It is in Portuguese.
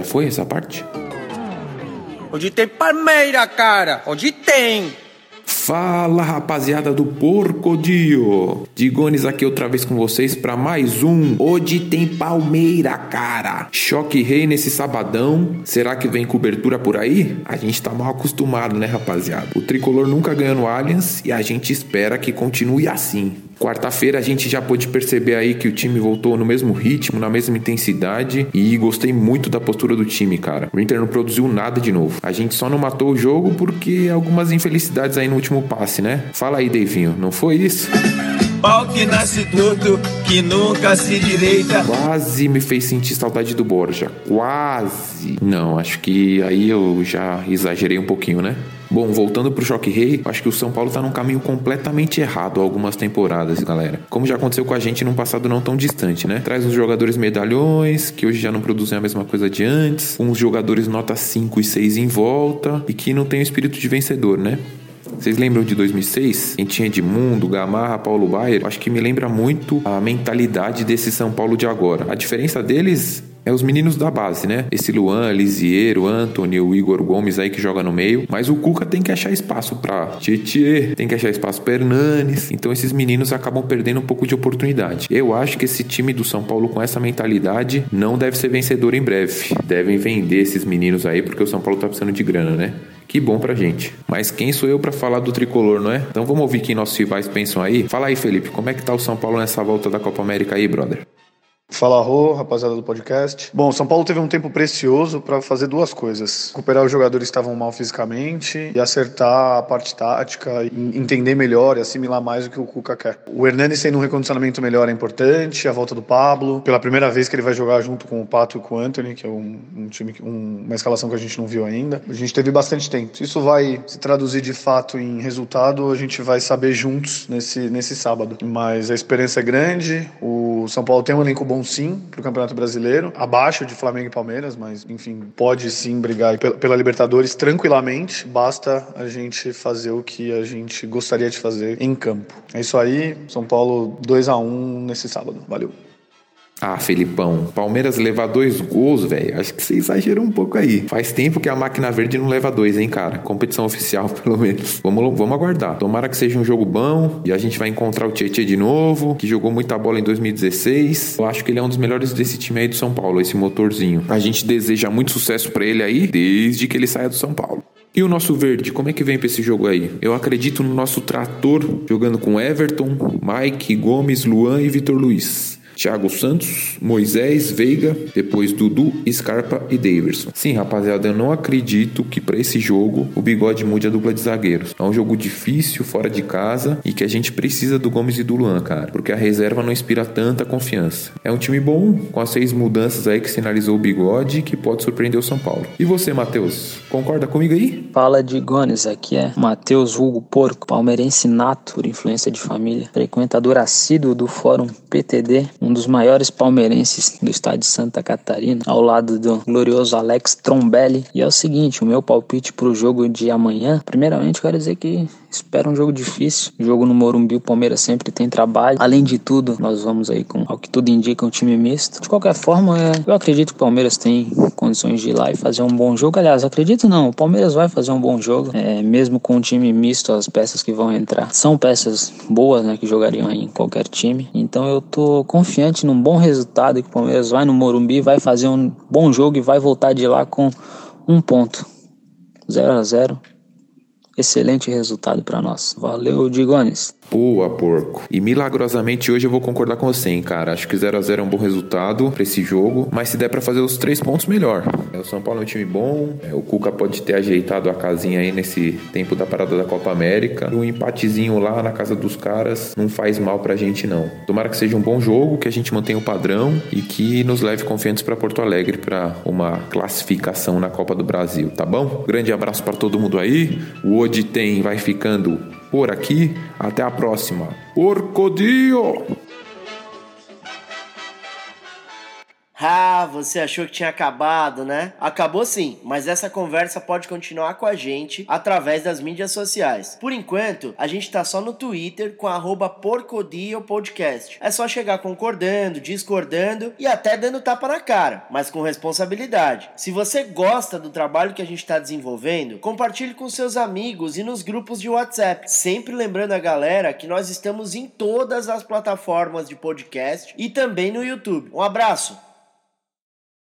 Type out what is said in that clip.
já foi essa parte? Onde tem palmeira, cara? Onde tem? Fala rapaziada do Porcodio! Digones aqui outra vez com vocês para mais um Hoje tem Palmeira, cara! Choque Rei nesse sabadão. Será que vem cobertura por aí? A gente tá mal acostumado, né, rapaziada? O tricolor nunca ganhou no Allianz e a gente espera que continue assim. Quarta-feira a gente já pôde perceber aí que o time voltou no mesmo ritmo, na mesma intensidade e gostei muito da postura do time, cara. O Inter não produziu nada de novo. A gente só não matou o jogo porque algumas infelicidades aí no último passe, né? Fala aí, Deivinho, não foi isso? Pau que nasce tudo, que nunca se direita. Quase me fez sentir saudade do Borja. Quase. Não, acho que aí eu já exagerei um pouquinho, né? Bom, voltando pro Choque Rei, acho que o São Paulo tá num caminho completamente errado há algumas temporadas, galera. Como já aconteceu com a gente num passado não tão distante, né? Traz uns jogadores medalhões, que hoje já não produzem a mesma coisa de antes, uns jogadores nota 5 e 6 em volta, e que não tem o espírito de vencedor, né? Vocês lembram de 2006? Quem tinha Edmundo, Gamarra, Paulo Baier? Acho que me lembra muito a mentalidade desse São Paulo de agora. A diferença deles é os meninos da base, né? Esse Luan, Lisiero, Anthony, o Igor Gomes aí que joga no meio. Mas o Cuca tem que achar espaço pra Tietê, tem que achar espaço pra Hernanes. Então esses meninos acabam perdendo um pouco de oportunidade. Eu acho que esse time do São Paulo com essa mentalidade não deve ser vencedor em breve. Devem vender esses meninos aí porque o São Paulo tá precisando de grana, né? Que bom pra gente. Mas quem sou eu para falar do tricolor, não é? Então vamos ouvir o que nossos rivais pensam aí? Fala aí, Felipe, como é que tá o São Paulo nessa volta da Copa América aí, brother? Fala, Rô, rapaziada do podcast. Bom, São Paulo teve um tempo precioso para fazer duas coisas: recuperar os jogadores que estavam mal fisicamente e acertar a parte tática, entender melhor e assimilar mais o que o Cuca quer. O Hernani tendo um recondicionamento melhor é importante, a volta do Pablo, pela primeira vez que ele vai jogar junto com o Pato e com o Anthony, que é um, um time, um, uma escalação que a gente não viu ainda. A gente teve bastante tempo. Se isso vai se traduzir de fato em resultado, a gente vai saber juntos nesse, nesse sábado. Mas a esperança é grande, o São Paulo tem um elenco bom sim para o Campeonato Brasileiro, abaixo de Flamengo e Palmeiras, mas enfim, pode sim brigar pela, Libertadores tranquilamente, basta a gente fazer o que a gente gostaria de fazer em campo. É isso aí, São Paulo 2 a 1 nesse sábado. Valeu. Ah, Felipão, Palmeiras levar dois gols, velho. Acho que você exagerou um pouco aí. Faz tempo que a máquina verde não leva dois, hein, cara? Competição oficial, pelo menos. Vamos, vamos aguardar. Tomara que seja um jogo bom e a gente vai encontrar o Tietchan de novo, que jogou muita bola em 2016. Eu acho que ele é um dos melhores desse time aí do São Paulo, esse motorzinho. A gente deseja muito sucesso para ele aí, desde que ele saia do São Paulo. E o nosso verde, como é que vem para esse jogo aí? Eu acredito no nosso trator jogando com Everton, Mike, Gomes, Luan e Vitor Luiz. Thiago Santos, Moisés, Veiga, depois Dudu, Scarpa e Daverson. Sim, rapaziada, eu não acredito que para esse jogo o Bigode mude a dupla de zagueiros. É um jogo difícil, fora de casa e que a gente precisa do Gomes e do Luan, cara, porque a reserva não inspira tanta confiança. É um time bom, com as seis mudanças aí que sinalizou o Bigode, que pode surpreender o São Paulo. E você, Matheus, concorda comigo aí? Fala de Gones, aqui é Matheus Hugo Porco, palmeirense nato por influência de família, frequentador assíduo do Fórum PTD, um um dos maiores palmeirenses do estado de Santa Catarina, ao lado do glorioso Alex Trombelli. E é o seguinte, o meu palpite para o jogo de amanhã, primeiramente quero dizer que espero um jogo difícil. Jogo no Morumbi, o Palmeiras sempre tem trabalho. Além de tudo, nós vamos aí com, ao que tudo indica, um time misto. De qualquer forma, é, eu acredito que o Palmeiras tem condições de ir lá e fazer um bom jogo. Aliás, acredito não, o Palmeiras vai fazer um bom jogo, é, mesmo com um time misto, as peças que vão entrar são peças boas, né, que jogariam em qualquer time. Então eu tô confiante num bom resultado que o Palmeiras vai no Morumbi, vai fazer um bom jogo e vai voltar de lá com um ponto. 0 a 0 Excelente resultado para nós. Valeu, Digones. Boa, porco. E milagrosamente hoje eu vou concordar com você, hein, cara. Acho que 0 a 0 é um bom resultado para esse jogo, mas se der para fazer os três pontos, melhor. O São Paulo é um time bom, é, o Cuca pode ter ajeitado a casinha aí nesse tempo da parada da Copa América. E um empatezinho lá na casa dos caras não faz mal pra gente, não. Tomara que seja um bom jogo, que a gente mantenha o padrão e que nos leve confiantes para Porto Alegre para uma classificação na Copa do Brasil, tá bom? Grande abraço para todo mundo aí. O Odi tem vai ficando por aqui. Até a próxima. Porcodio! Ah, você achou que tinha acabado, né? Acabou sim, mas essa conversa pode continuar com a gente através das mídias sociais. Por enquanto, a gente tá só no Twitter com porcodiopodcast. É só chegar concordando, discordando e até dando tapa na cara, mas com responsabilidade. Se você gosta do trabalho que a gente está desenvolvendo, compartilhe com seus amigos e nos grupos de WhatsApp. Sempre lembrando a galera que nós estamos em todas as plataformas de podcast e também no YouTube. Um abraço!